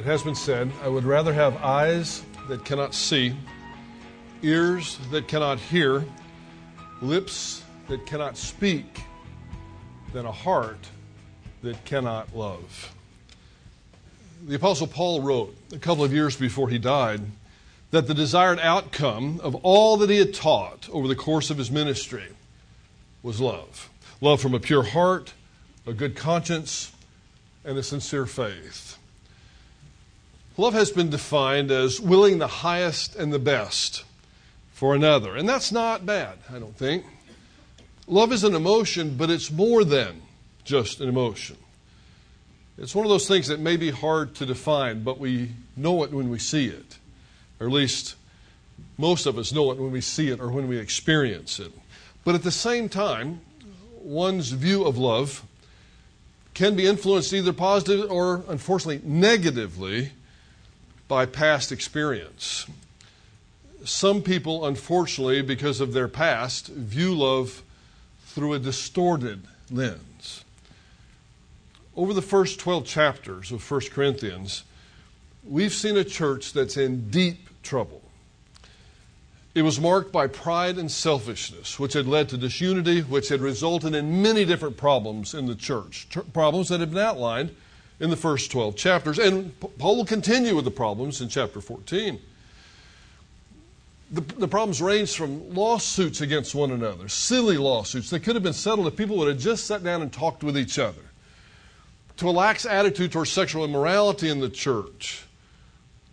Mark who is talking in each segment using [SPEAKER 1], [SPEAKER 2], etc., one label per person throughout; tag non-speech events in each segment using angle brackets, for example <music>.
[SPEAKER 1] It has been said, I would rather have eyes that cannot see, ears that cannot hear, lips that cannot speak, than a heart that cannot love. The Apostle Paul wrote a couple of years before he died that the desired outcome of all that he had taught over the course of his ministry was love. Love from a pure heart, a good conscience, and a sincere faith. Love has been defined as willing the highest and the best for another. And that's not bad, I don't think. Love is an emotion, but it's more than just an emotion. It's one of those things that may be hard to define, but we know it when we see it. Or at least most of us know it when we see it or when we experience it. But at the same time, one's view of love can be influenced either positively or, unfortunately, negatively by past experience. Some people, unfortunately, because of their past, view love through a distorted lens. Over the first 12 chapters of 1 Corinthians, we've seen a church that's in deep trouble. It was marked by pride and selfishness, which had led to disunity, which had resulted in many different problems in the church, problems that have been outlined in the first 12 chapters. And Paul will continue with the problems in chapter 14. The, the problems range from lawsuits against one another, silly lawsuits that could have been settled if people would have just sat down and talked with each other, to a lax attitude towards sexual immorality in the church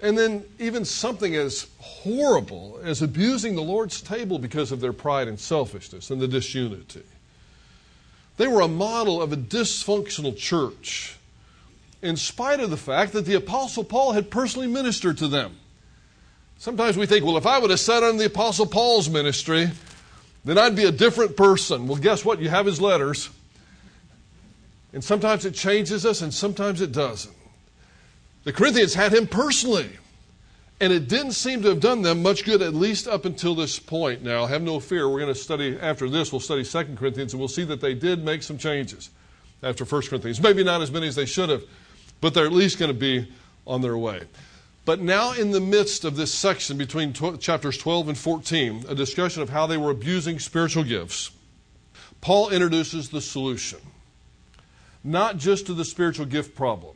[SPEAKER 1] and then, even something as horrible as abusing the Lord's table because of their pride and selfishness and the disunity. They were a model of a dysfunctional church, in spite of the fact that the Apostle Paul had personally ministered to them. Sometimes we think, well, if I would have sat under the Apostle Paul's ministry, then I'd be a different person. Well, guess what? You have his letters. And sometimes it changes us, and sometimes it doesn't. The Corinthians had him personally. And it didn't seem to have done them much good, at least up until this point. Now, have no fear. We're going to study, after this, we'll study 2 Corinthians, and we'll see that they did make some changes after 1 Corinthians. Maybe not as many as they should have, but they're at least going to be on their way. But now, in the midst of this section between tw- chapters 12 and 14, a discussion of how they were abusing spiritual gifts, Paul introduces the solution. Not just to the spiritual gift problem,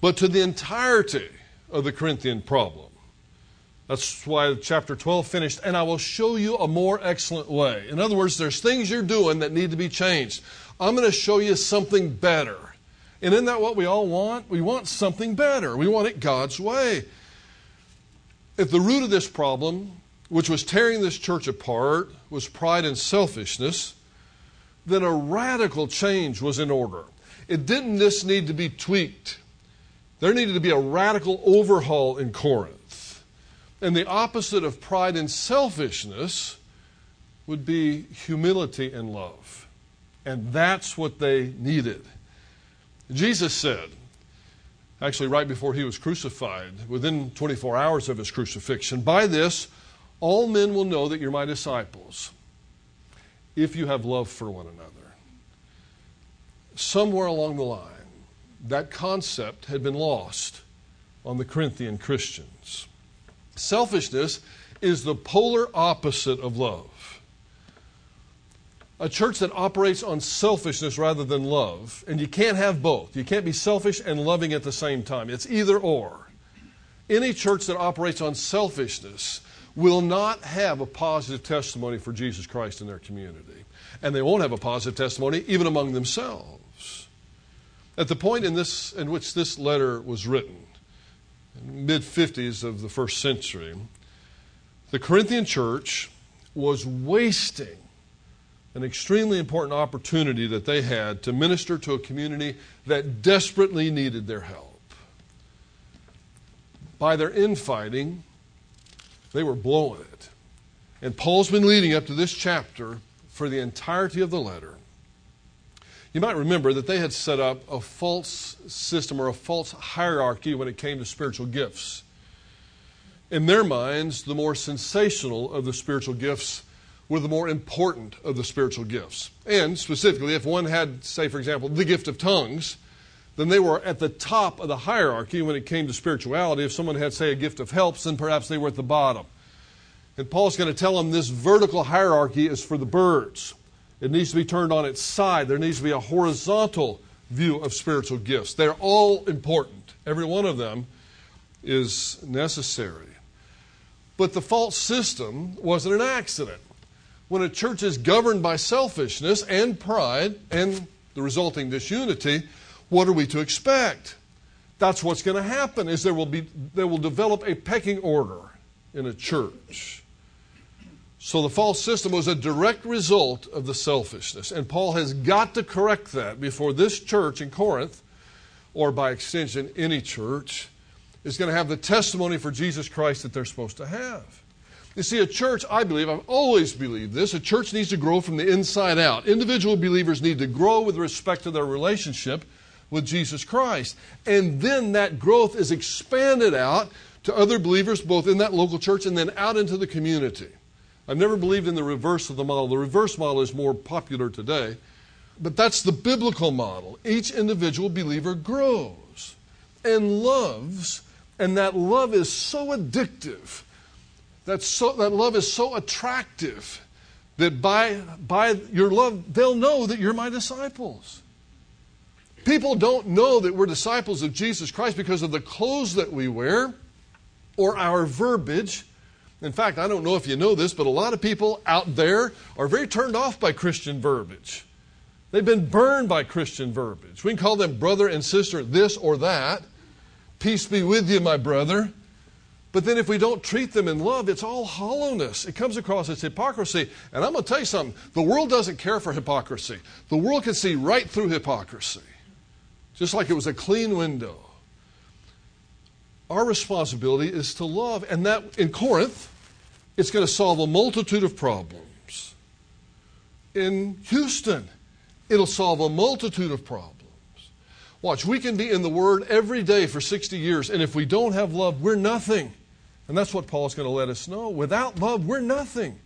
[SPEAKER 1] but to the entirety of the Corinthian problem. That's why chapter 12 finished, and I will show you a more excellent way. In other words, there's things you're doing that need to be changed. I'm going to show you something better. And isn't that what we all want? We want something better. We want it God's way. At the root of this problem, which was tearing this church apart, was pride and selfishness, then a radical change was in order. It didn't just need to be tweaked. There needed to be a radical overhaul in Corinth. And the opposite of pride and selfishness would be humility and love. And that's what they needed. Jesus said, actually, right before he was crucified, within 24 hours of his crucifixion, By this, all men will know that you're my disciples if you have love for one another. Somewhere along the line, that concept had been lost on the Corinthian Christians. Selfishness is the polar opposite of love. A church that operates on selfishness rather than love, and you can't have both. You can't be selfish and loving at the same time. It's either or. Any church that operates on selfishness will not have a positive testimony for Jesus Christ in their community. And they won't have a positive testimony even among themselves. At the point in, this, in which this letter was written, mid 50s of the first century, the Corinthian church was wasting an extremely important opportunity that they had to minister to a community that desperately needed their help. By their infighting, they were blowing it. And Paul's been leading up to this chapter for the entirety of the letter you might remember that they had set up a false system or a false hierarchy when it came to spiritual gifts. In their minds, the more sensational of the spiritual gifts were the more important of the spiritual gifts. And specifically, if one had, say, for example, the gift of tongues, then they were at the top of the hierarchy when it came to spirituality. If someone had, say, a gift of helps, then perhaps they were at the bottom. And Paul's going to tell them this vertical hierarchy is for the birds. It needs to be turned on its side. There needs to be a horizontal view of spiritual gifts. They're all important, every one of them is necessary. But the false system wasn't an accident. When a church is governed by selfishness and pride and the resulting disunity, what are we to expect? That's what's going to happen is there will be there will develop a pecking order in a church. So the false system was a direct result of the selfishness. And Paul has got to correct that before this church in Corinth, or by extension, any church, is going to have the testimony for Jesus Christ that they're supposed to have. You see, a church, I believe, I've always believed this, a church needs to grow from the inside out. Individual believers need to grow with respect to their relationship with Jesus Christ. And then that growth is expanded out to other believers, both in that local church and then out into the community. I've never believed in the reverse of the model. The reverse model is more popular today, but that's the biblical model. Each individual believer grows and loves, and that love is so addictive. That, so, that love is so attractive that by, by your love, they'll know that you're my disciples. People don't know that we're disciples of Jesus Christ because of the clothes that we wear or our verbiage in fact, I don't know if you know this, but a lot of people out there are very turned off by Christian verbiage. They've been burned by Christian verbiage. We can call them brother and sister, this or that. Peace be with you, my brother. But then if we don't treat them in love, it's all hollowness. It comes across as hypocrisy. And I'm going to tell you something the world doesn't care for hypocrisy. The world can see right through hypocrisy, just like it was a clean window. Our responsibility is to love. And that in Corinth, it's going to solve a multitude of problems. In Houston, it'll solve a multitude of problems. Watch, we can be in the Word every day for 60 years, and if we don't have love, we're nothing. And that's what Paul's going to let us know. Without love, we're nothing.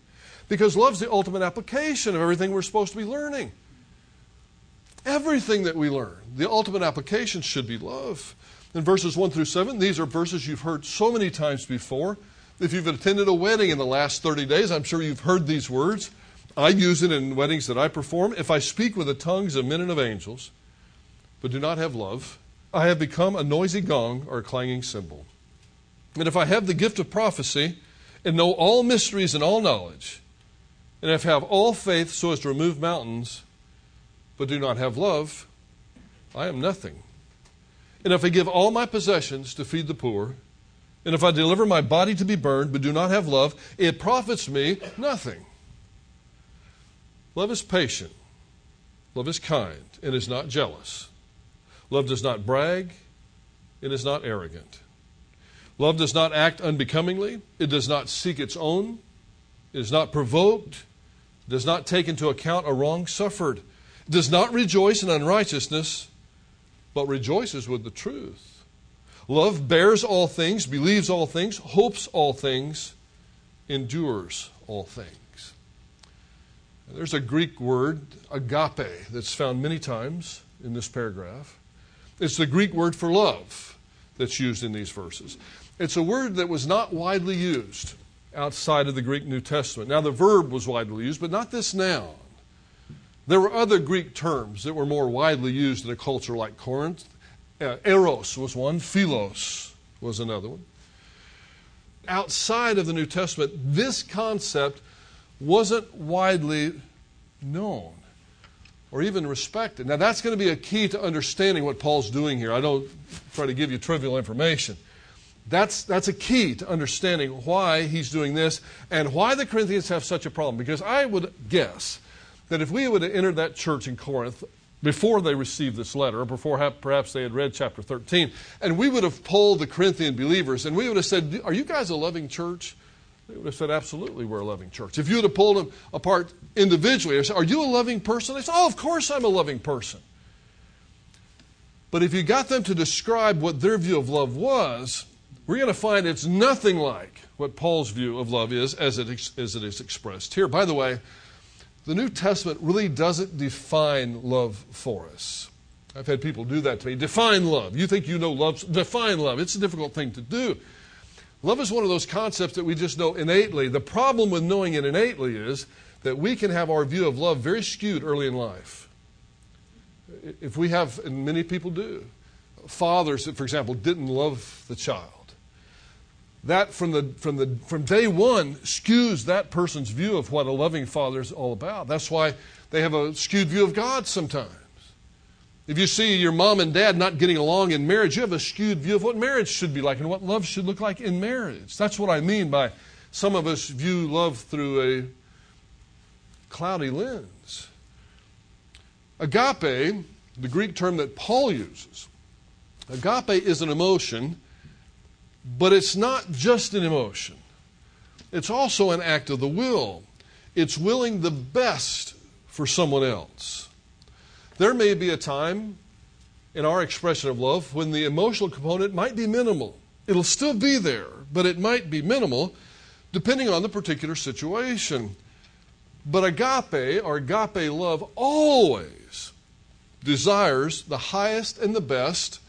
[SPEAKER 1] Because love's the ultimate application of everything we're supposed to be learning. Everything that we learn, the ultimate application should be love. In verses 1 through 7, these are verses you've heard so many times before. If you've attended a wedding in the last 30 days, I'm sure you've heard these words. I use it in weddings that I perform. If I speak with the tongues of men and of angels, but do not have love, I have become a noisy gong or a clanging cymbal. And if I have the gift of prophecy and know all mysteries and all knowledge, and if I have all faith so as to remove mountains, but do not have love, I am nothing. And if I give all my possessions to feed the poor, and if I deliver my body to be burned but do not have love, it profits me nothing. Love is patient. Love is kind and is not jealous. Love does not brag. and is not arrogant. Love does not act unbecomingly. It does not seek its own. It is not provoked. Does not take into account a wrong suffered. Does not rejoice in unrighteousness, but rejoices with the truth. Love bears all things, believes all things, hopes all things, endures all things. There's a Greek word, agape, that's found many times in this paragraph. It's the Greek word for love that's used in these verses. It's a word that was not widely used outside of the Greek New Testament. Now, the verb was widely used, but not this noun. There were other Greek terms that were more widely used in a culture like Corinth uh, eros was one, philos was another one. Outside of the New Testament, this concept wasn't widely known or even respected. Now, that's going to be a key to understanding what Paul's doing here. I don't try to give you trivial information. That's, that's a key to understanding why he's doing this and why the Corinthians have such a problem. Because I would guess that if we would have entered that church in Corinth before they received this letter, or before perhaps they had read chapter 13. And we would have polled the Corinthian believers and we would have said, Are you guys a loving church? They would have said, Absolutely, we're a loving church. If you would have pulled them apart individually, said, Are you a loving person? They said, Oh, of course I'm a loving person. But if you got them to describe what their view of love was, we're going to find it's nothing like what Paul's view of love is as it, as it is expressed here. By the way, the New Testament really doesn't define love for us. I've had people do that to me. Define love. You think you know love? Define love. It's a difficult thing to do. Love is one of those concepts that we just know innately. The problem with knowing it innately is that we can have our view of love very skewed early in life. If we have, and many people do, fathers that, for example, didn't love the child, that from, the, from, the, from day one skews that person's view of what a loving father is all about. That's why they have a skewed view of God sometimes. If you see your mom and dad not getting along in marriage, you have a skewed view of what marriage should be like and what love should look like in marriage. That's what I mean by some of us view love through a cloudy lens. Agape, the Greek term that Paul uses, agape is an emotion, but it's not just an emotion, it's also an act of the will. It's willing the best for someone else. There may be a time in our expression of love when the emotional component might be minimal. It'll still be there, but it might be minimal depending on the particular situation. But agape, or agape love, always desires the highest and the best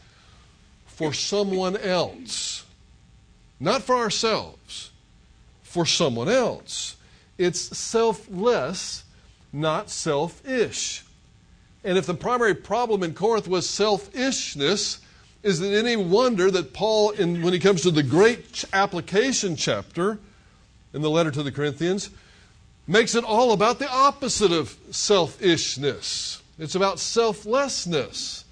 [SPEAKER 1] for someone else. Not for ourselves, for someone else. It's selfless, not selfish. And if the primary problem in Corinth was selfishness, is it any wonder that Paul, in, when he comes to the great application chapter in the letter to the Corinthians, makes it all about the opposite of selfishness? It's about selflessness.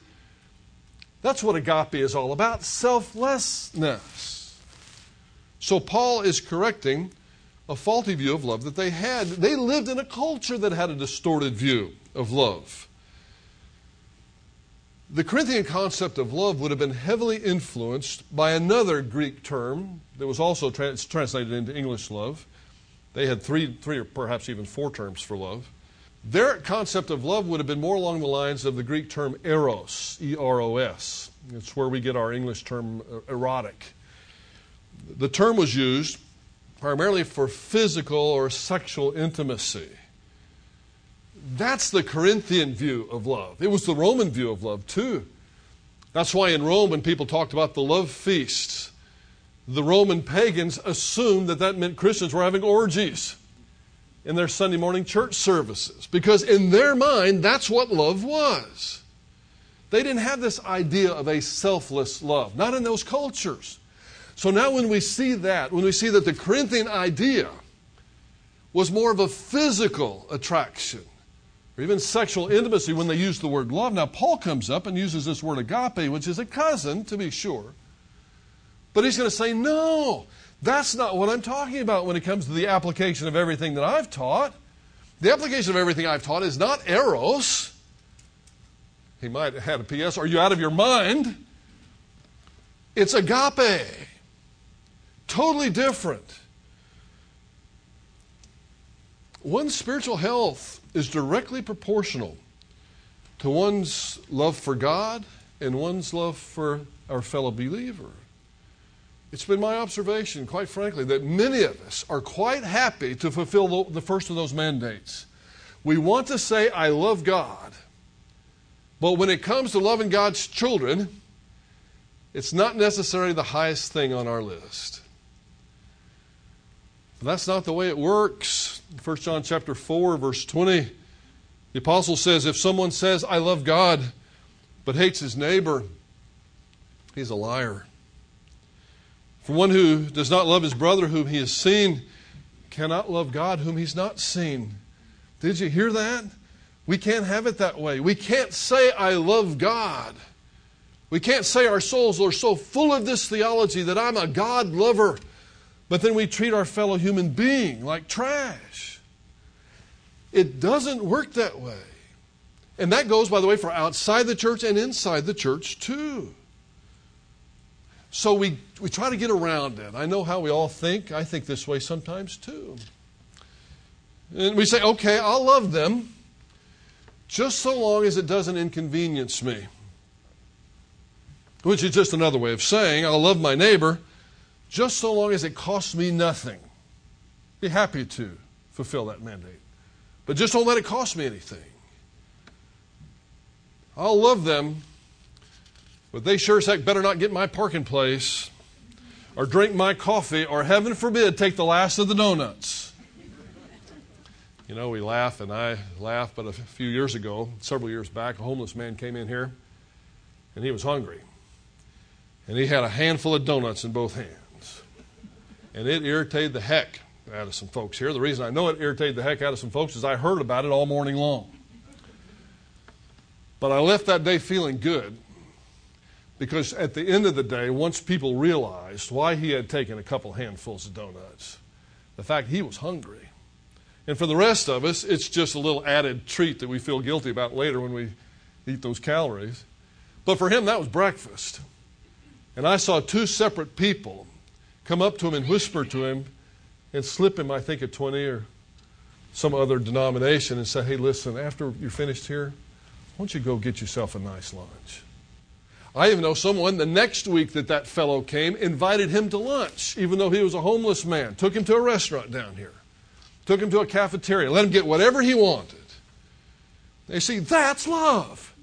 [SPEAKER 1] That's what agape is all about selflessness. So Paul is correcting a faulty view of love that they had. They lived in a culture that had a distorted view of love. The Corinthian concept of love would have been heavily influenced by another Greek term that was also trans- translated into English love. They had three, three or perhaps even four terms for love. Their concept of love would have been more along the lines of the Greek term eros, E R O S. It's where we get our English term uh, erotic. The term was used primarily for physical or sexual intimacy. That's the Corinthian view of love. It was the Roman view of love, too. That's why in Rome, when people talked about the love feasts, the Roman pagans assumed that that meant Christians were having orgies in their Sunday morning church services. Because in their mind, that's what love was. They didn't have this idea of a selfless love, not in those cultures. So now, when we see that, when we see that the Corinthian idea was more of a physical attraction, or even sexual intimacy when they use the word love. Now, Paul comes up and uses this word agape, which is a cousin, to be sure. But he's going to say, no, that's not what I'm talking about when it comes to the application of everything that I've taught. The application of everything I've taught is not eros. He might have had a PS, are you out of your mind? It's agape. Totally different. One's spiritual health is directly proportional to one's love for God and one's love for our fellow believer. It's been my observation, quite frankly, that many of us are quite happy to fulfill the first of those mandates. We want to say, I love God. But when it comes to loving God's children, it's not necessarily the highest thing on our list. But that's not the way it works. 1 John chapter 4, verse 20, the apostle says, If someone says, I love God, but hates his neighbor, he's a liar. For one who does not love his brother whom he has seen cannot love God whom he's not seen. Did you hear that? We can't have it that way. We can't say, I love God. We can't say our souls are so full of this theology that I'm a God lover but then we treat our fellow human being like trash. It doesn't work that way. And that goes, by the way, for outside the church and inside the church too. So we, we try to get around it. I know how we all think. I think this way sometimes too. And we say, okay, I'll love them just so long as it doesn't inconvenience me. Which is just another way of saying, I'll love my neighbor just so long as it costs me nothing. Be happy to fulfill that mandate. But just don't let it cost me anything. I'll love them, but they sure as heck better not get my parking place or drink my coffee or, heaven forbid, take the last of the donuts. You know, we laugh and I laugh, but a few years ago, several years back, a homeless man came in here and he was hungry. And he had a handful of donuts in both hands. And it irritated the heck out of some folks here. The reason I know it irritated the heck out of some folks is I heard about it all morning long. But I left that day feeling good because at the end of the day, once people realized why he had taken a couple handfuls of donuts, the fact he was hungry. And for the rest of us, it's just a little added treat that we feel guilty about later when we eat those calories. But for him, that was breakfast. And I saw two separate people come up to him and whisper to him and slip him, I think, a 20 or some other denomination and say, hey, listen, after you're finished here, why don't you go get yourself a nice lunch? I even know someone the next week that that fellow came invited him to lunch, even though he was a homeless man. Took him to a restaurant down here, took him to a cafeteria, let him get whatever he wanted. They see, that's love.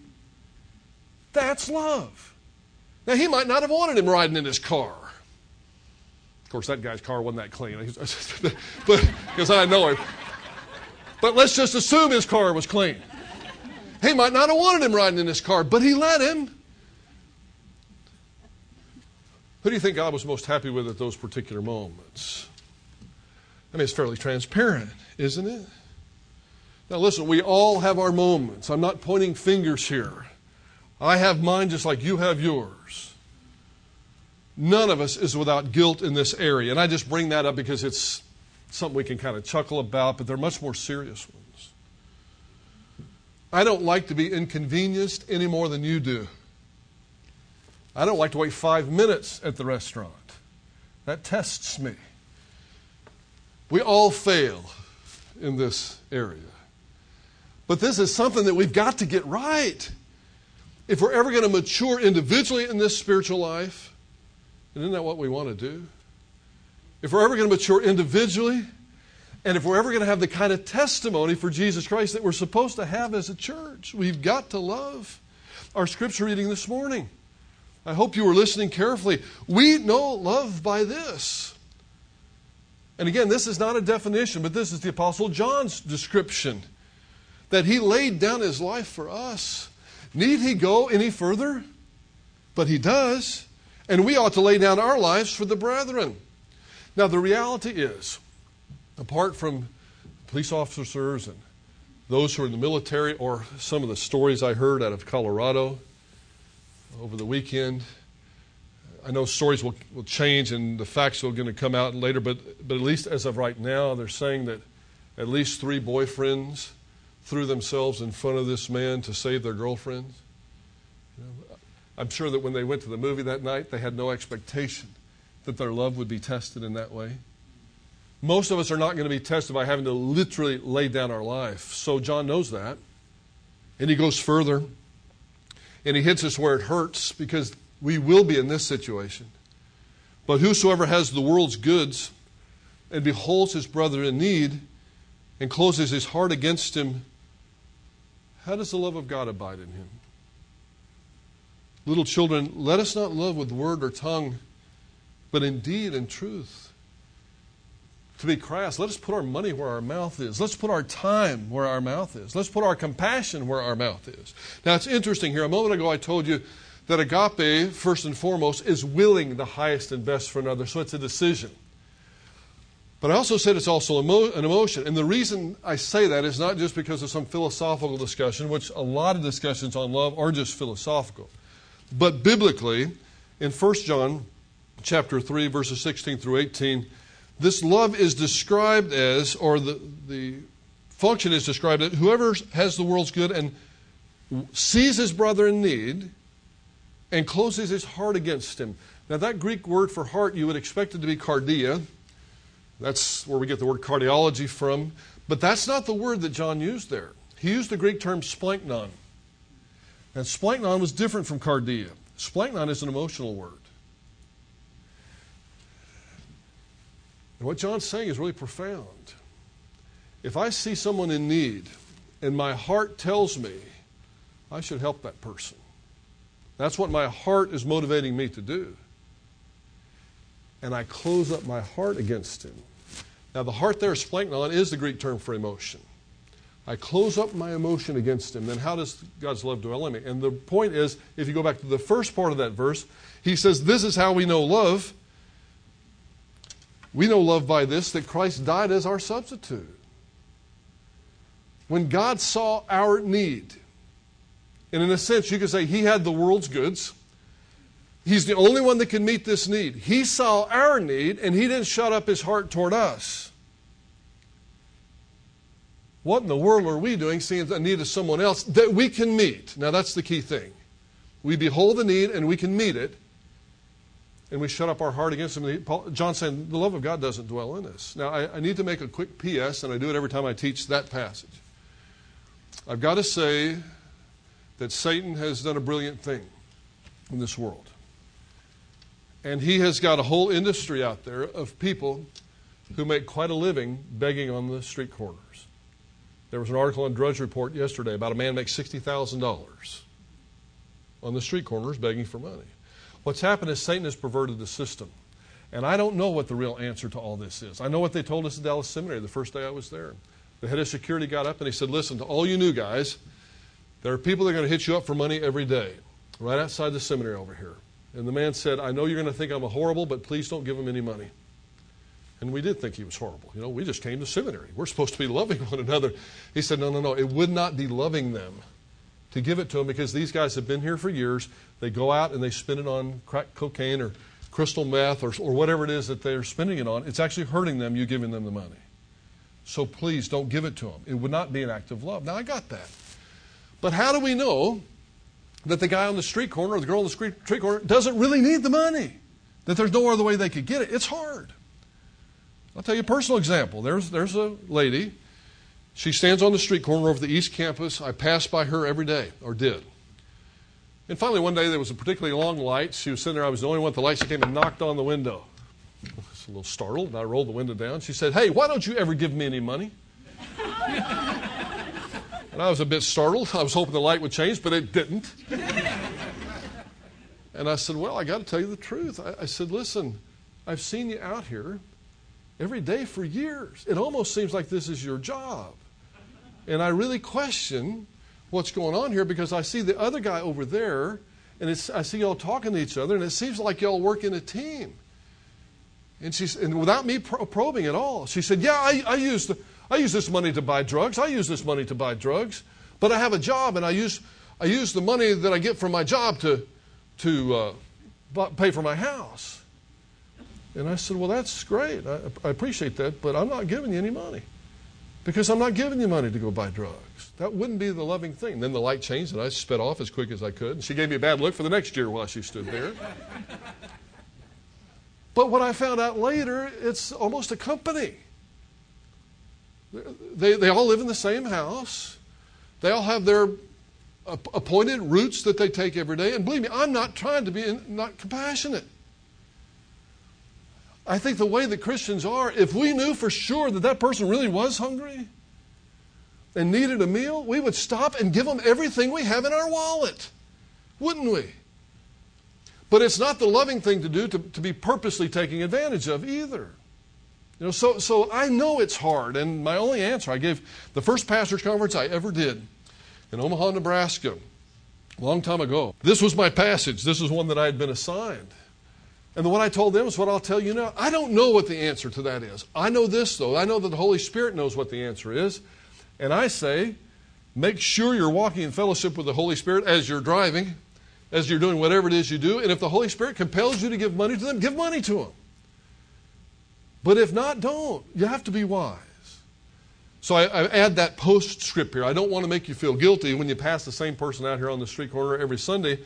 [SPEAKER 1] That's love. Now, he might not have wanted him riding in his car. Course, that guy's car wasn't that clean, <laughs> but because I know him. But let's just assume his car was clean. He might not have wanted him riding in his car, but he let him. Who do you think God was most happy with at those particular moments? I mean, it's fairly transparent, isn't it? Now, listen, we all have our moments. I'm not pointing fingers here. I have mine just like you have yours. None of us is without guilt in this area. And I just bring that up because it's something we can kind of chuckle about, but they're much more serious ones. I don't like to be inconvenienced any more than you do. I don't like to wait five minutes at the restaurant. That tests me. We all fail in this area. But this is something that we've got to get right. If we're ever going to mature individually in this spiritual life, and isn't that what we want to do? If we're ever going to mature individually, and if we're ever going to have the kind of testimony for Jesus Christ that we're supposed to have as a church, we've got to love. Our scripture reading this morning I hope you were listening carefully. We know love by this. And again, this is not a definition, but this is the Apostle John's description that he laid down his life for us. Need he go any further? But he does. And we ought to lay down our lives for the brethren. Now, the reality is, apart from police officers and those who are in the military, or some of the stories I heard out of Colorado, over the weekend. I know stories will, will change and the facts are going to come out later, but, but at least as of right now, they're saying that at least three boyfriends threw themselves in front of this man to save their girlfriends. You know, I'm sure that when they went to the movie that night, they had no expectation that their love would be tested in that way. Most of us are not going to be tested by having to literally lay down our life. So John knows that. And he goes further. And he hits us where it hurts because we will be in this situation. But whosoever has the world's goods and beholds his brother in need and closes his heart against him, how does the love of God abide in him? Little children, let us not love with word or tongue, but in deed and truth to be crass, let us put our money where our mouth is. Let's put our time where our mouth is. Let's put our compassion where our mouth is. Now, it's interesting here. A moment ago, I told you that agape, first and foremost, is willing the highest and best for another. So it's a decision. But I also said it's also an emotion. And the reason I say that is not just because of some philosophical discussion, which a lot of discussions on love are just philosophical. But biblically, in 1 John chapter 3, verses 16 through 18, this love is described as, or the, the function is described as, whoever has the world's good and sees his brother in need and closes his heart against him. Now, that Greek word for heart, you would expect it to be cardia. That's where we get the word cardiology from. But that's not the word that John used there. He used the Greek term splanchnon. And splanchnon was different from cardia. Splanchnon is an emotional word. And what John's saying is really profound. If I see someone in need and my heart tells me I should help that person. That's what my heart is motivating me to do. And I close up my heart against him. Now, the heart there, splanchnon, is the Greek term for emotion. I close up my emotion against him. Then how does God's love dwell in me? And the point is, if you go back to the first part of that verse, he says, This is how we know love. We know love by this that Christ died as our substitute. When God saw our need, and in a sense, you could say he had the world's goods. He's the only one that can meet this need. He saw our need and he didn't shut up his heart toward us. What in the world are we doing seeing the need of someone else that we can meet? Now, that's the key thing. We behold the need and we can meet it, and we shut up our heart against him. John saying the love of God doesn't dwell in us. Now, I, I need to make a quick P.S., and I do it every time I teach that passage. I've got to say that Satan has done a brilliant thing in this world. And he has got a whole industry out there of people who make quite a living begging on the street corners. There was an article in Drudge Report yesterday about a man makes $60,000 on the street corners begging for money. What's happened is Satan has perverted the system. And I don't know what the real answer to all this is. I know what they told us at Dallas Seminary the first day I was there. The head of security got up and he said, Listen, to all you new guys, there are people that are going to hit you up for money every day, right outside the seminary over here. And the man said, I know you're going to think I'm a horrible, but please don't give them any money. And we did think he was horrible. You know, we just came to seminary. We're supposed to be loving one another. He said, No, no, no. It would not be loving them to give it to them because these guys have been here for years. They go out and they spend it on crack cocaine or crystal meth or, or whatever it is that they're spending it on. It's actually hurting them, you giving them the money. So please don't give it to them. It would not be an act of love. Now, I got that. But how do we know that the guy on the street corner or the girl on the street corner doesn't really need the money? That there's no other way they could get it? It's hard. I'll tell you a personal example. There's, there's a lady. She stands on the street corner over the East Campus. I pass by her every day, or did. And finally, one day there was a particularly long light. She was sitting there. I was the only one with the light. She came and knocked on the window. I was a little startled, and I rolled the window down. She said, Hey, why don't you ever give me any money? and I was a bit startled. I was hoping the light would change, but it didn't. and I said, Well, I got to tell you the truth. I, I said, Listen, I've seen you out here every day for years. It almost seems like this is your job. And I really question what's going on here because I see the other guy over there, and I see y'all talking to each other, and it seems like y'all work in a team. And she's and without me probing at all, she said, "Yeah, I, I use the, I use this money to buy drugs. I use this money to buy drugs, but I have a job, and I use I use the money that I get from my job to to uh, pay for my house." And I said, Well, that's great. I, I, appreciate that, but I'm not giving you any money because I'm not giving you money to go buy drugs. That wouldn't be the loving thing. Then the light changed and I sped off as quick as I could. And she gave me a bad look for the next year while she stood there. <laughs> but what I found out later, it's almost a company. They, they all live in the same house. They all have their appointed routes that they take every day. And believe me, I'm not trying to be not compassionate. I think the way that Christians are, if we knew for sure that that person really was hungry and needed a meal, we would stop and give them everything we have in our wallet, wouldn't we? But it's not the loving thing to do to, to be purposely taking advantage of either. You know, so, so I know it's hard, and my only answer, I gave the first pastor's conference I ever did in Omaha, Nebraska, a long time ago. This was my passage. This is one that I had been assigned. And the one I told them is what I'll tell you now. I don't know what the answer to that is. I know this, though. I know that the Holy Spirit knows what the answer is. And I say, make sure you're walking in fellowship with the Holy Spirit as you're driving, as you're doing whatever it is you do. And if the Holy Spirit compels you to give money to them, give money to them. But if not, don't. You have to be wise. So I, I add that postscript here. I don't want to make you feel guilty when you pass the same person out here on the street corner every Sunday,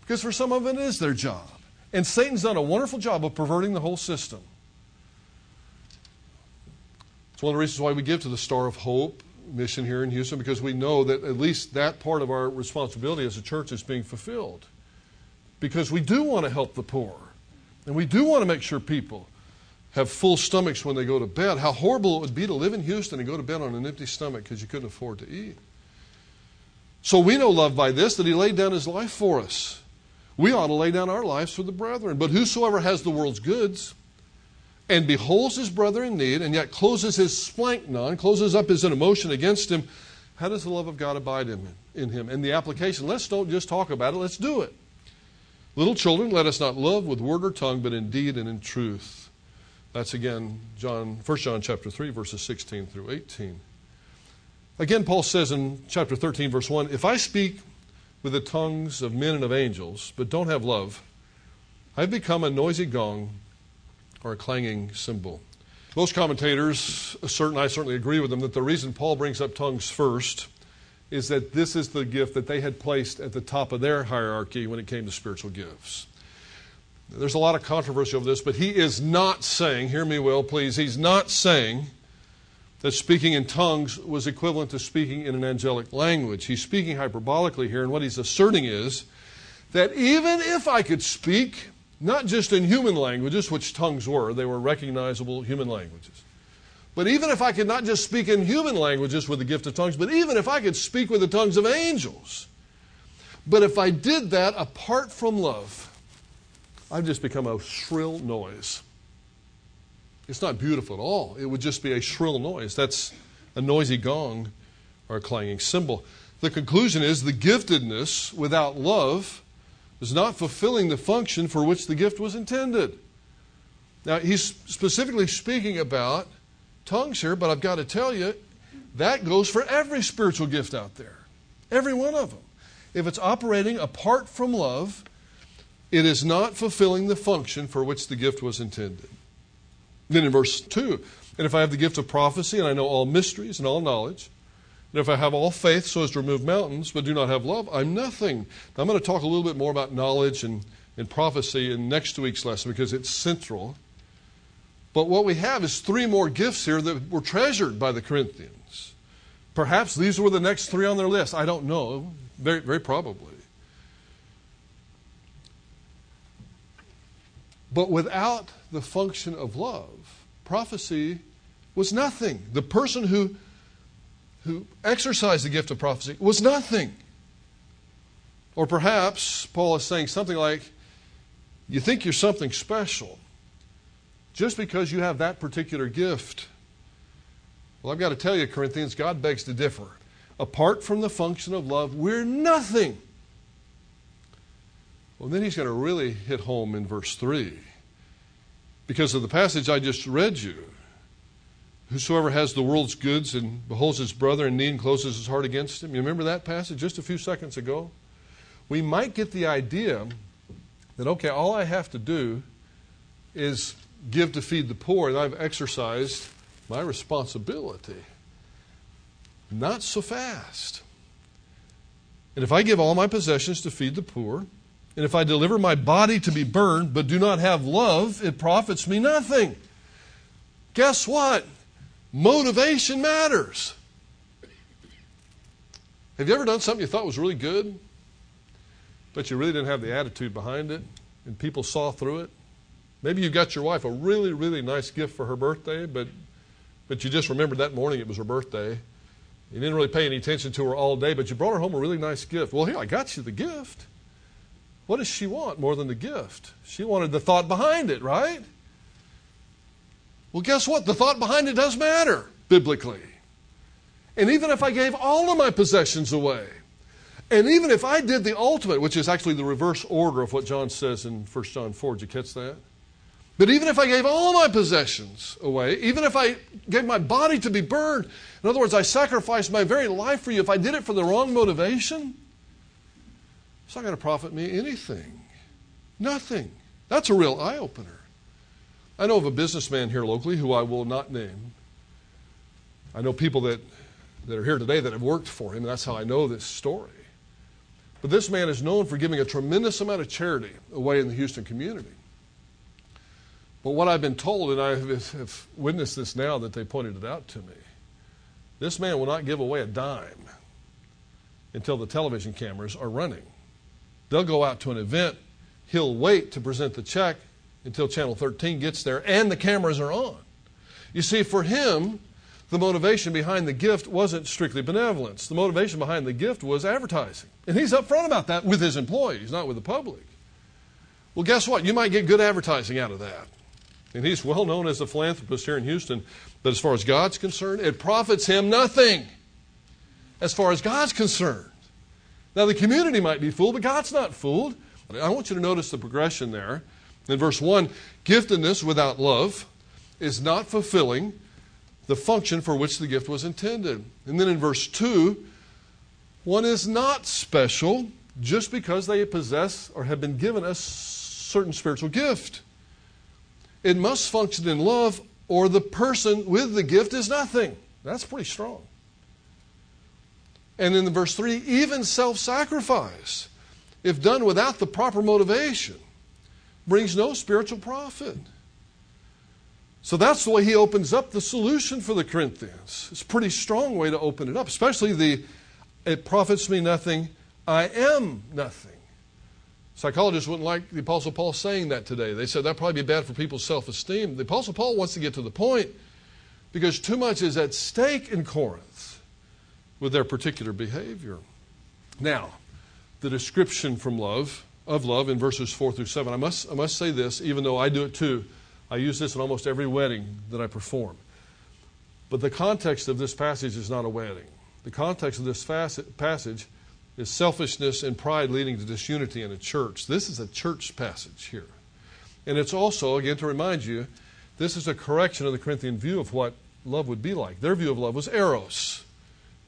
[SPEAKER 1] because for some of it, it is their job. And Satan's done a wonderful job of perverting the whole system. It's one of the reasons why we give to the Star of Hope mission here in Houston, because we know that at least that part of our responsibility as a church is being fulfilled. Because we do want to help the poor. And we do want to make sure people have full stomachs when they go to bed. How horrible it would be to live in Houston and go to bed on an empty stomach because you couldn't afford to eat. So we know love by this, that he laid down his life for us. We ought to lay down our lives for the brethren. But whosoever has the world's goods and beholds his brother in need and yet closes his splanchnon, closes up his emotion against him, how does the love of God abide in him? In him? And the application, let's don't just talk about it, let's do it. Little children, let us not love with word or tongue, but in deed and in truth. That's again John 1 John chapter 3, verses 16 through 18. Again, Paul says in chapter 13, verse 1 If I speak with the tongues of men and of angels, but don't have love, I've become a noisy gong or a clanging cymbal. Most commentators assert, and I certainly agree with them, that the reason Paul brings up tongues first is that this is the gift that they had placed at the top of their hierarchy when it came to spiritual gifts. There's a lot of controversy over this, but he is not saying, hear me well, please, he's not saying that speaking in tongues was equivalent to speaking in an angelic language. He's speaking hyperbolically here, and what he's asserting is that even if I could speak, not just in human languages, which tongues were, they were recognizable human languages. But even if I could not just speak in human languages with the gift of tongues, but even if I could speak with the tongues of angels, but if I did that apart from love, I've just become a shrill noise. It's not beautiful at all. It would just be a shrill noise. That's a noisy gong or a clanging cymbal. The conclusion is the giftedness without love is not fulfilling the function for which the gift was intended. Now, he's specifically speaking about tongues here, but I've got to tell you, that goes for every spiritual gift out there. Every one of them. If it's operating apart from love, it is not fulfilling the function for which the gift was intended. Then in verse 2, and if I have the gift of prophecy and I know all mysteries and all knowledge, and if I have all faith so as to remove mountains but do not have love, I'm nothing. Now, I'm going to talk a little bit more about knowledge and, and prophecy in next week's lesson because it's central. But what we have is three more gifts here that were treasured by the Corinthians. Perhaps these were the next three on their list. I don't know. Very, very probably. But without the function of love, prophecy was nothing. The person who, who exercised the gift of prophecy was nothing. Or perhaps Paul is saying something like, You think you're something special just because you have that particular gift. Well, I've got to tell you, Corinthians, God begs to differ. Apart from the function of love, we're nothing. Well, then he's going to really hit home in verse 3 because of the passage I just read you. Whosoever has the world's goods and beholds his brother in need and closes his heart against him. You remember that passage just a few seconds ago? We might get the idea that, okay, all I have to do is give to feed the poor, and I've exercised my responsibility. Not so fast. And if I give all my possessions to feed the poor, and if I deliver my body to be burned, but do not have love, it profits me nothing. Guess what? Motivation matters. Have you ever done something you thought was really good, but you really didn't have the attitude behind it, and people saw through it? Maybe you got your wife a really, really nice gift for her birthday, but, but you just remembered that morning it was her birthday. You didn't really pay any attention to her all day, but you brought her home a really nice gift. Well, here, I got you the gift. What does she want more than the gift? She wanted the thought behind it, right? Well, guess what? The thought behind it does matter biblically. And even if I gave all of my possessions away, and even if I did the ultimate, which is actually the reverse order of what John says in 1 John 4, did you catch that? But even if I gave all my possessions away, even if I gave my body to be burned, in other words, I sacrificed my very life for you, if I did it for the wrong motivation, it's not going to profit me anything. Nothing. That's a real eye opener. I know of a businessman here locally who I will not name. I know people that, that are here today that have worked for him, and that's how I know this story. But this man is known for giving a tremendous amount of charity away in the Houston community. But what I've been told, and I have witnessed this now that they pointed it out to me, this man will not give away a dime until the television cameras are running. They'll go out to an event. He'll wait to present the check until Channel 13 gets there and the cameras are on. You see, for him, the motivation behind the gift wasn't strictly benevolence. The motivation behind the gift was advertising. And he's upfront about that with his employees, not with the public. Well, guess what? You might get good advertising out of that. And he's well known as a philanthropist here in Houston, but as far as God's concerned, it profits him nothing. As far as God's concerned. Now, the community might be fooled, but God's not fooled. I want you to notice the progression there. In verse 1, giftedness without love is not fulfilling the function for which the gift was intended. And then in verse 2, one is not special just because they possess or have been given a certain spiritual gift. It must function in love, or the person with the gift is nothing. That's pretty strong. And in the verse 3, even self sacrifice, if done without the proper motivation, brings no spiritual profit. So that's the way he opens up the solution for the Corinthians. It's a pretty strong way to open it up, especially the it profits me nothing, I am nothing. Psychologists wouldn't like the Apostle Paul saying that today. They said that'd probably be bad for people's self esteem. The Apostle Paul wants to get to the point because too much is at stake in Corinth with their particular behavior. Now, the description from love, of love in verses 4 through 7, I must, I must say this, even though I do it too. I use this in almost every wedding that I perform. But the context of this passage is not a wedding. The context of this passage is selfishness and pride leading to disunity in a church. This is a church passage here. And it's also, again, to remind you, this is a correction of the Corinthian view of what love would be like. Their view of love was eros.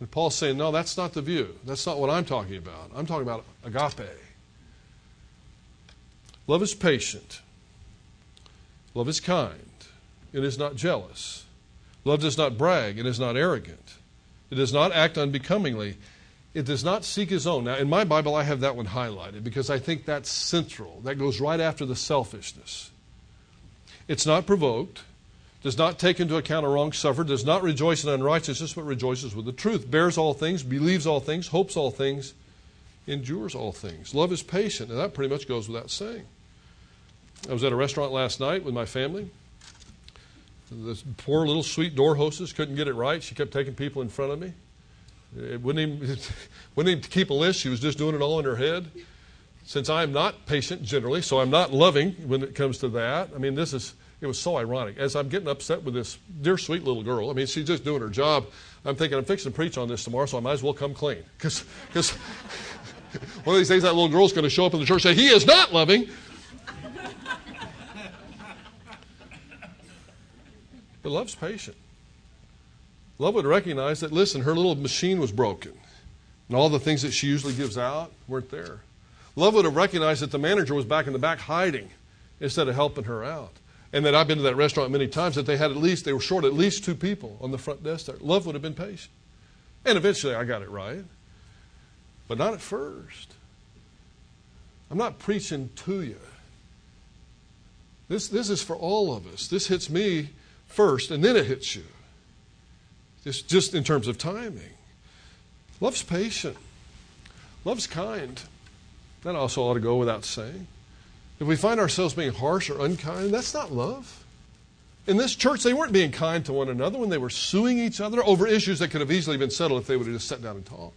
[SPEAKER 1] And Paul's saying, no, that's not the view. That's not what I'm talking about. I'm talking about agape. Love is patient. Love is kind. It is not jealous. Love does not brag. It is not arrogant. It does not act unbecomingly. It does not seek his own. Now, in my Bible, I have that one highlighted because I think that's central. That goes right after the selfishness. It's not provoked, does not take into account a wrong suffered, does not rejoice in unrighteousness, but rejoices with the truth, bears all things, believes all things, hopes all things, endures all things. Love is patient, and that pretty much goes without saying. I was at a restaurant last night with my family. This poor little sweet door hostess couldn't get it right. She kept taking people in front of me. It wouldn't even, <laughs> wouldn't even keep a list. She was just doing it all in her head. Since I'm not patient generally, so I'm not loving when it comes to that. I mean, this is, it was so ironic. As I'm getting upset with this dear sweet little girl, I mean, she's just doing her job. I'm thinking, I'm fixing to preach on this tomorrow, so I might as well come clean. Because <laughs> one of these days that little girl's going to show up in the church and say, He is not loving. <laughs> But love's patient. Love would recognize that, listen, her little machine was broken, and all the things that she usually gives out weren't there. Love would have recognized that the manager was back in the back hiding instead of helping her out. And that I've been to that restaurant many times that they had at least, they were short at least two people on the front desk there. Love would have been patient. And eventually I got it right. But not at first. I'm not preaching to you. This, this is for all of us. This hits me first, and then it hits you. Just, just in terms of timing. Love's patient. Love's kind. That also ought to go without saying. If we find ourselves being harsh or unkind, that's not love. In this church, they weren't being kind to one another when they were suing each other over issues that could have easily been settled if they would have just sat down and talked.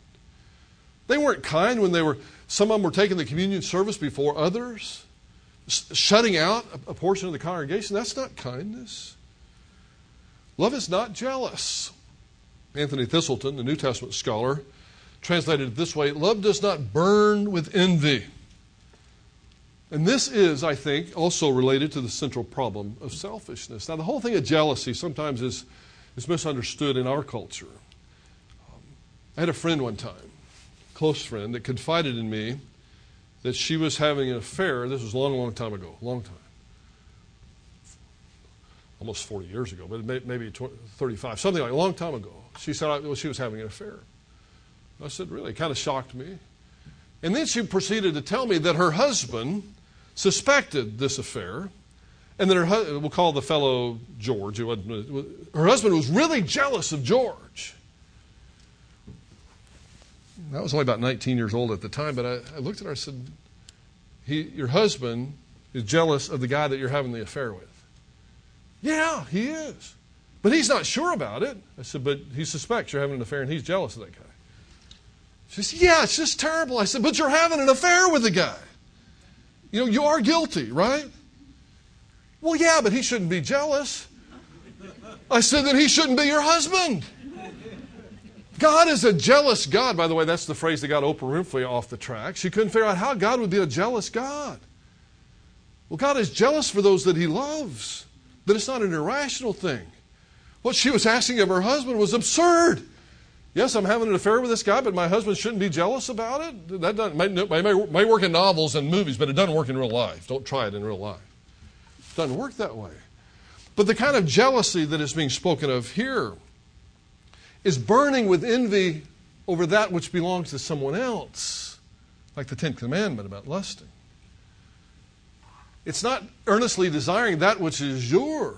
[SPEAKER 1] They weren't kind when they were, some of them were taking the communion service before others, shutting out a portion of the congregation. That's not kindness. Love is not jealous. Anthony Thiselton, the New Testament scholar, translated it this way Love does not burn with envy. And this is, I think, also related to the central problem of selfishness. Now, the whole thing of jealousy sometimes is, is misunderstood in our culture. Um, I had a friend one time, close friend, that confided in me that she was having an affair. This was a long, long time ago, long time almost 40 years ago, but maybe 35, something like a long time ago. She said well, she was having an affair. I said, really? It kind of shocked me. And then she proceeded to tell me that her husband suspected this affair, and that her we'll call the fellow George. her husband was really jealous of George. I was only about 19 years old at the time, but I, I looked at her and said, he, Your husband is jealous of the guy that you're having the affair with. Yeah, he is. But he's not sure about it. I said, But he suspects you're having an affair and he's jealous of that guy. She said, Yeah, it's just terrible. I said, But you're having an affair with the guy. You know, you are guilty, right? Well, yeah, but he shouldn't be jealous. I said, that he shouldn't be your husband. God is a jealous God. By the way, that's the phrase that got Oprah Winfrey off the track. She couldn't figure out how God would be a jealous God. Well, God is jealous for those that He loves, that it's not an irrational thing. What she was asking of her husband was absurd. Yes, I'm having an affair with this guy, but my husband shouldn't be jealous about it. That doesn't, may, may, may work in novels and movies, but it doesn't work in real life. Don't try it in real life. It doesn't work that way. But the kind of jealousy that is being spoken of here is burning with envy over that which belongs to someone else, like the Tenth Commandment about lusting. It's not earnestly desiring that which is yours.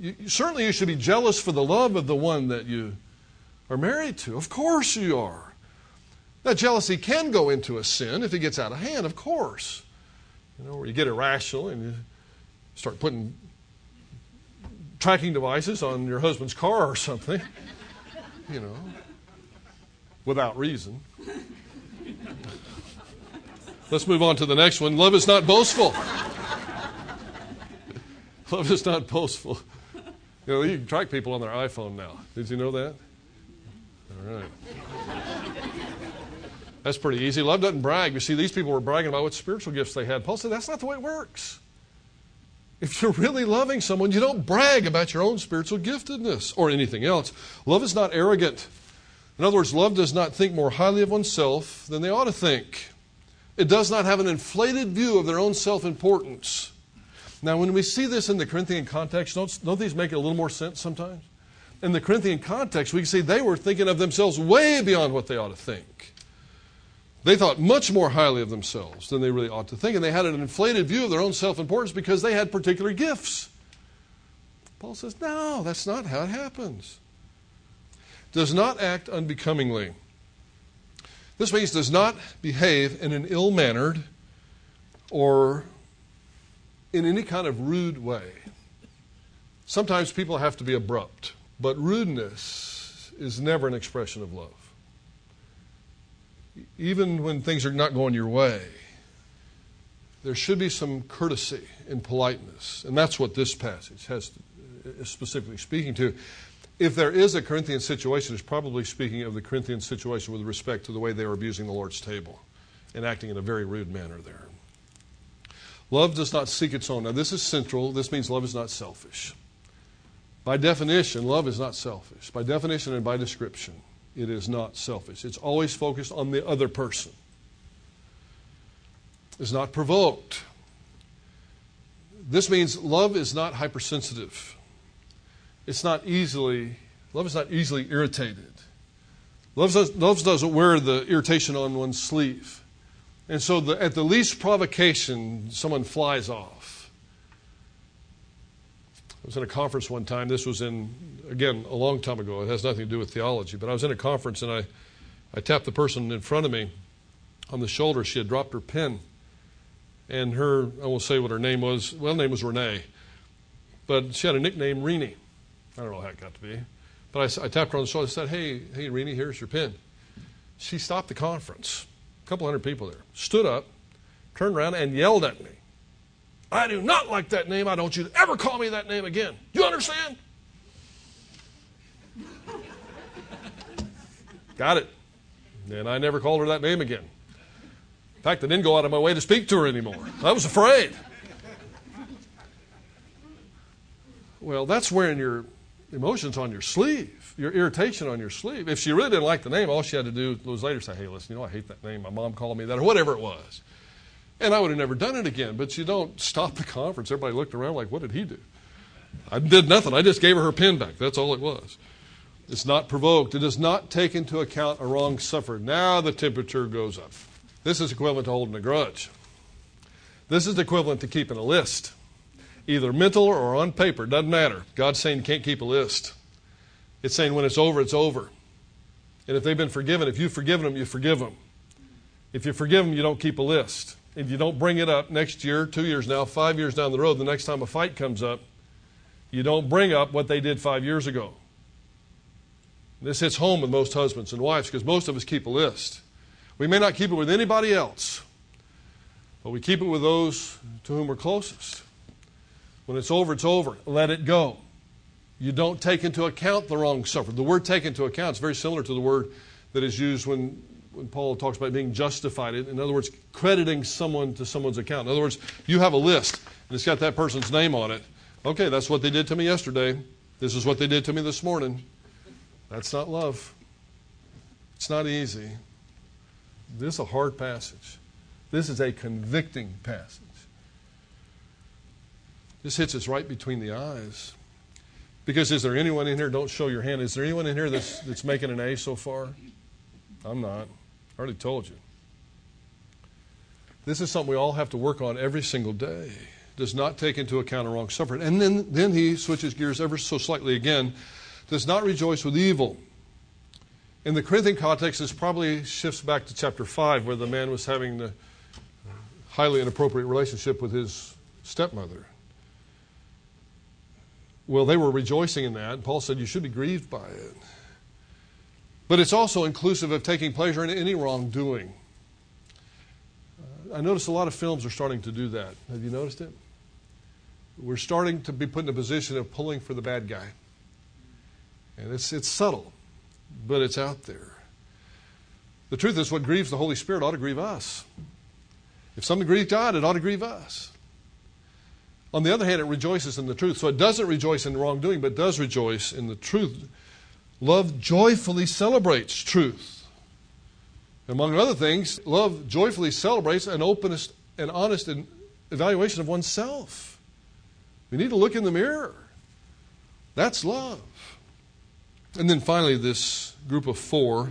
[SPEAKER 1] You, certainly, you should be jealous for the love of the one that you are married to. Of course, you are. That jealousy can go into a sin if it gets out of hand, of course. You know, where you get irrational and you start putting tracking devices on your husband's car or something <laughs> you know, without reason. Let's move on to the next one. Love is not boastful. <laughs> Love is not boastful. You know, you can track people on their iPhone now. Did you know that? That's pretty easy. Love doesn't brag. You see, these people were bragging about what spiritual gifts they had. Paul said that's not the way it works. If you're really loving someone, you don't brag about your own spiritual giftedness or anything else. Love is not arrogant. In other words, love does not think more highly of oneself than they ought to think. It does not have an inflated view of their own self importance. Now, when we see this in the Corinthian context, don't, don't these make a little more sense sometimes? In the Corinthian context, we can see they were thinking of themselves way beyond what they ought to think. They thought much more highly of themselves than they really ought to think, and they had an inflated view of their own self importance because they had particular gifts. Paul says, No, that's not how it happens. Does not act unbecomingly. This means does not behave in an ill mannered or in any kind of rude way. Sometimes people have to be abrupt, but rudeness is never an expression of love even when things are not going your way, there should be some courtesy and politeness. And that's what this passage has is specifically speaking to. If there is a Corinthian situation, it's probably speaking of the Corinthian situation with respect to the way they were abusing the Lord's table and acting in a very rude manner there. Love does not seek its own. Now, this is central. This means love is not selfish. By definition, love is not selfish. By definition and by description. It is not selfish. It's always focused on the other person. It's not provoked. This means love is not hypersensitive. It's not easily, love is not easily irritated. Love, does, love doesn't wear the irritation on one's sleeve. And so the, at the least provocation, someone flies off. I was in a conference one time. This was in again, a long time ago. It has nothing to do with theology. But I was in a conference and I, I tapped the person in front of me on the shoulder. She had dropped her pen. And her, I won't say what her name was. Well, her name was Renee. But she had a nickname, Renee. I don't know how it got to be. But I, I tapped her on the shoulder and said, Hey, hey, Renee, here's your pen. She stopped the conference, a couple hundred people there, stood up, turned around, and yelled at me. I do not like that name. I don't want you to ever call me that name again. You understand? Got it. And I never called her that name again. In fact, I didn't go out of my way to speak to her anymore. I was afraid. Well, that's wearing your emotions on your sleeve, your irritation on your sleeve. If she really didn't like the name, all she had to do was later say, hey, listen, you know, I hate that name. My mom called me that, or whatever it was. And I would have never done it again. But you don't stop the conference. Everybody looked around like, what did he do? I did nothing. I just gave her her pen back. That's all it was. It's not provoked. It does not take into account a wrong suffered. Now the temperature goes up. This is equivalent to holding a grudge. This is equivalent to keeping a list, either mental or on paper. Doesn't matter. God's saying you can't keep a list. It's saying when it's over, it's over. And if they've been forgiven, if you've forgiven them, you forgive them. If you forgive them, you don't keep a list. If you don't bring it up next year, two years now, five years down the road, the next time a fight comes up, You don't bring up what they did five years ago. This hits home with most husbands and wives because most of us keep a list. We may not keep it with anybody else, but we keep it with those to whom we're closest. When it's over, it's over. Let it go. You don't take into account the wrong suffered. The word take into account is very similar to the word that is used when, when Paul talks about being justified. In other words, crediting someone to someone's account. In other words, you have a list and it's got that person's name on it. Okay, that's what they did to me yesterday. This is what they did to me this morning. That's not love. It's not easy. This is a hard passage. This is a convicting passage. This hits us right between the eyes. Because is there anyone in here, don't show your hand, is there anyone in here that's, that's making an A so far? I'm not. I already told you. This is something we all have to work on every single day. Does not take into account a wrong suffering. And then, then he switches gears ever so slightly again. Does not rejoice with evil. In the Corinthian context, this probably shifts back to chapter 5, where the man was having the highly inappropriate relationship with his stepmother. Well, they were rejoicing in that. Paul said you should be grieved by it. But it's also inclusive of taking pleasure in any wrongdoing. Uh, I notice a lot of films are starting to do that. Have you noticed it? We're starting to be put in a position of pulling for the bad guy. And it's, it's subtle, but it's out there. The truth is, what grieves the Holy Spirit ought to grieve us. If something grieves God, it ought to grieve us. On the other hand, it rejoices in the truth. So it doesn't rejoice in wrongdoing, but does rejoice in the truth. Love joyfully celebrates truth. Among other things, love joyfully celebrates an openness and honest evaluation of oneself. We need to look in the mirror. That's love. And then finally, this group of four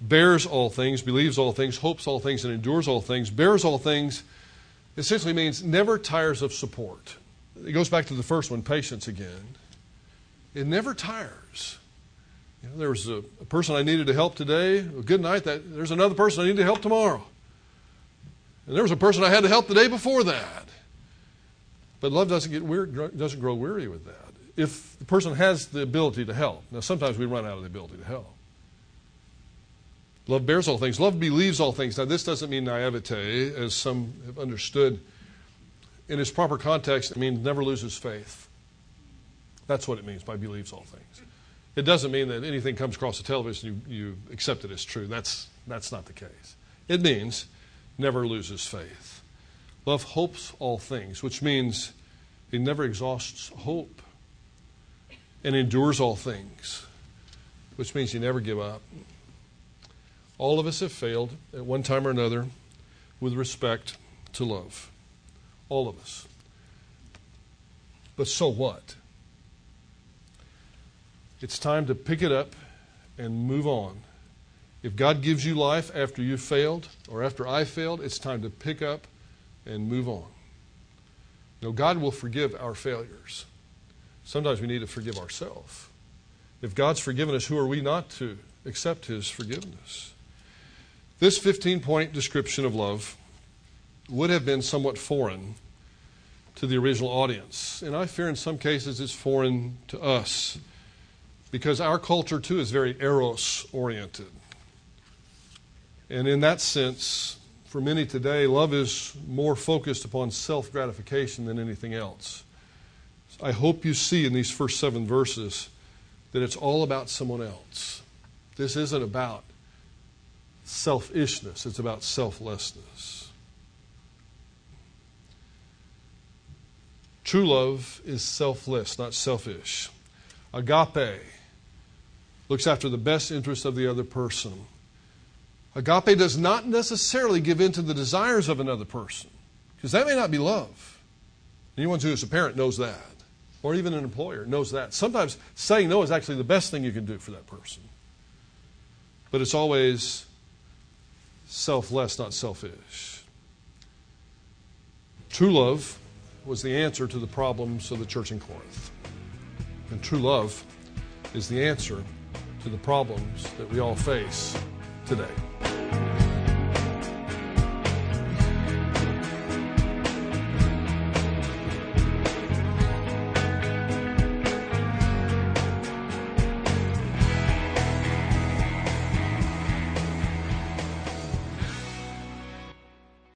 [SPEAKER 1] bears all things, believes all things, hopes all things, and endures all things. Bears all things essentially means never tires of support. It goes back to the first one, patience again. It never tires. You know, there was a, a, person I needed to help today. A good night. That there's another person I need to help tomorrow. And there was a person I had to help the day before that. But love doesn't get weird, doesn't grow weary with that. If the person has the ability to help. Now sometimes we run out of the ability to help. Love bears all things. Love believes all things. Now, this doesn't mean naivete, as some have understood. In its proper context, it means never loses faith. That's what it means by believes all things. It doesn't mean that anything comes across the television, you, you accept it as true. That's, that's not the case. It means never loses faith. Love hopes all things, which means it never exhausts hope and endures all things, which means you never give up. All of us have failed at one time or another with respect to love. All of us. But so what? It's time to pick it up and move on. If God gives you life after you've failed or after I failed, it's time to pick up and move on. You know, God will forgive our failures. Sometimes we need to forgive ourselves. If God's forgiven us, who are we not to accept His forgiveness? This 15 point description of love would have been somewhat foreign to the original audience. And I fear in some cases it's foreign to us because our culture too is very eros oriented. And in that sense, for many today, love is more focused upon self gratification than anything else. I hope you see in these first seven verses that it's all about someone else. This isn't about selfishness, it's about selflessness. True love is selfless, not selfish. Agape looks after the best interests of the other person. Agape does not necessarily give in to the desires of another person, because that may not be love. Anyone who is a parent knows that, or even an employer knows that. Sometimes saying no is actually the best thing you can do for that person. But it's always selfless, not selfish. True love was the answer to the problems of the church in Corinth. And true love is the answer to the problems that we all face today.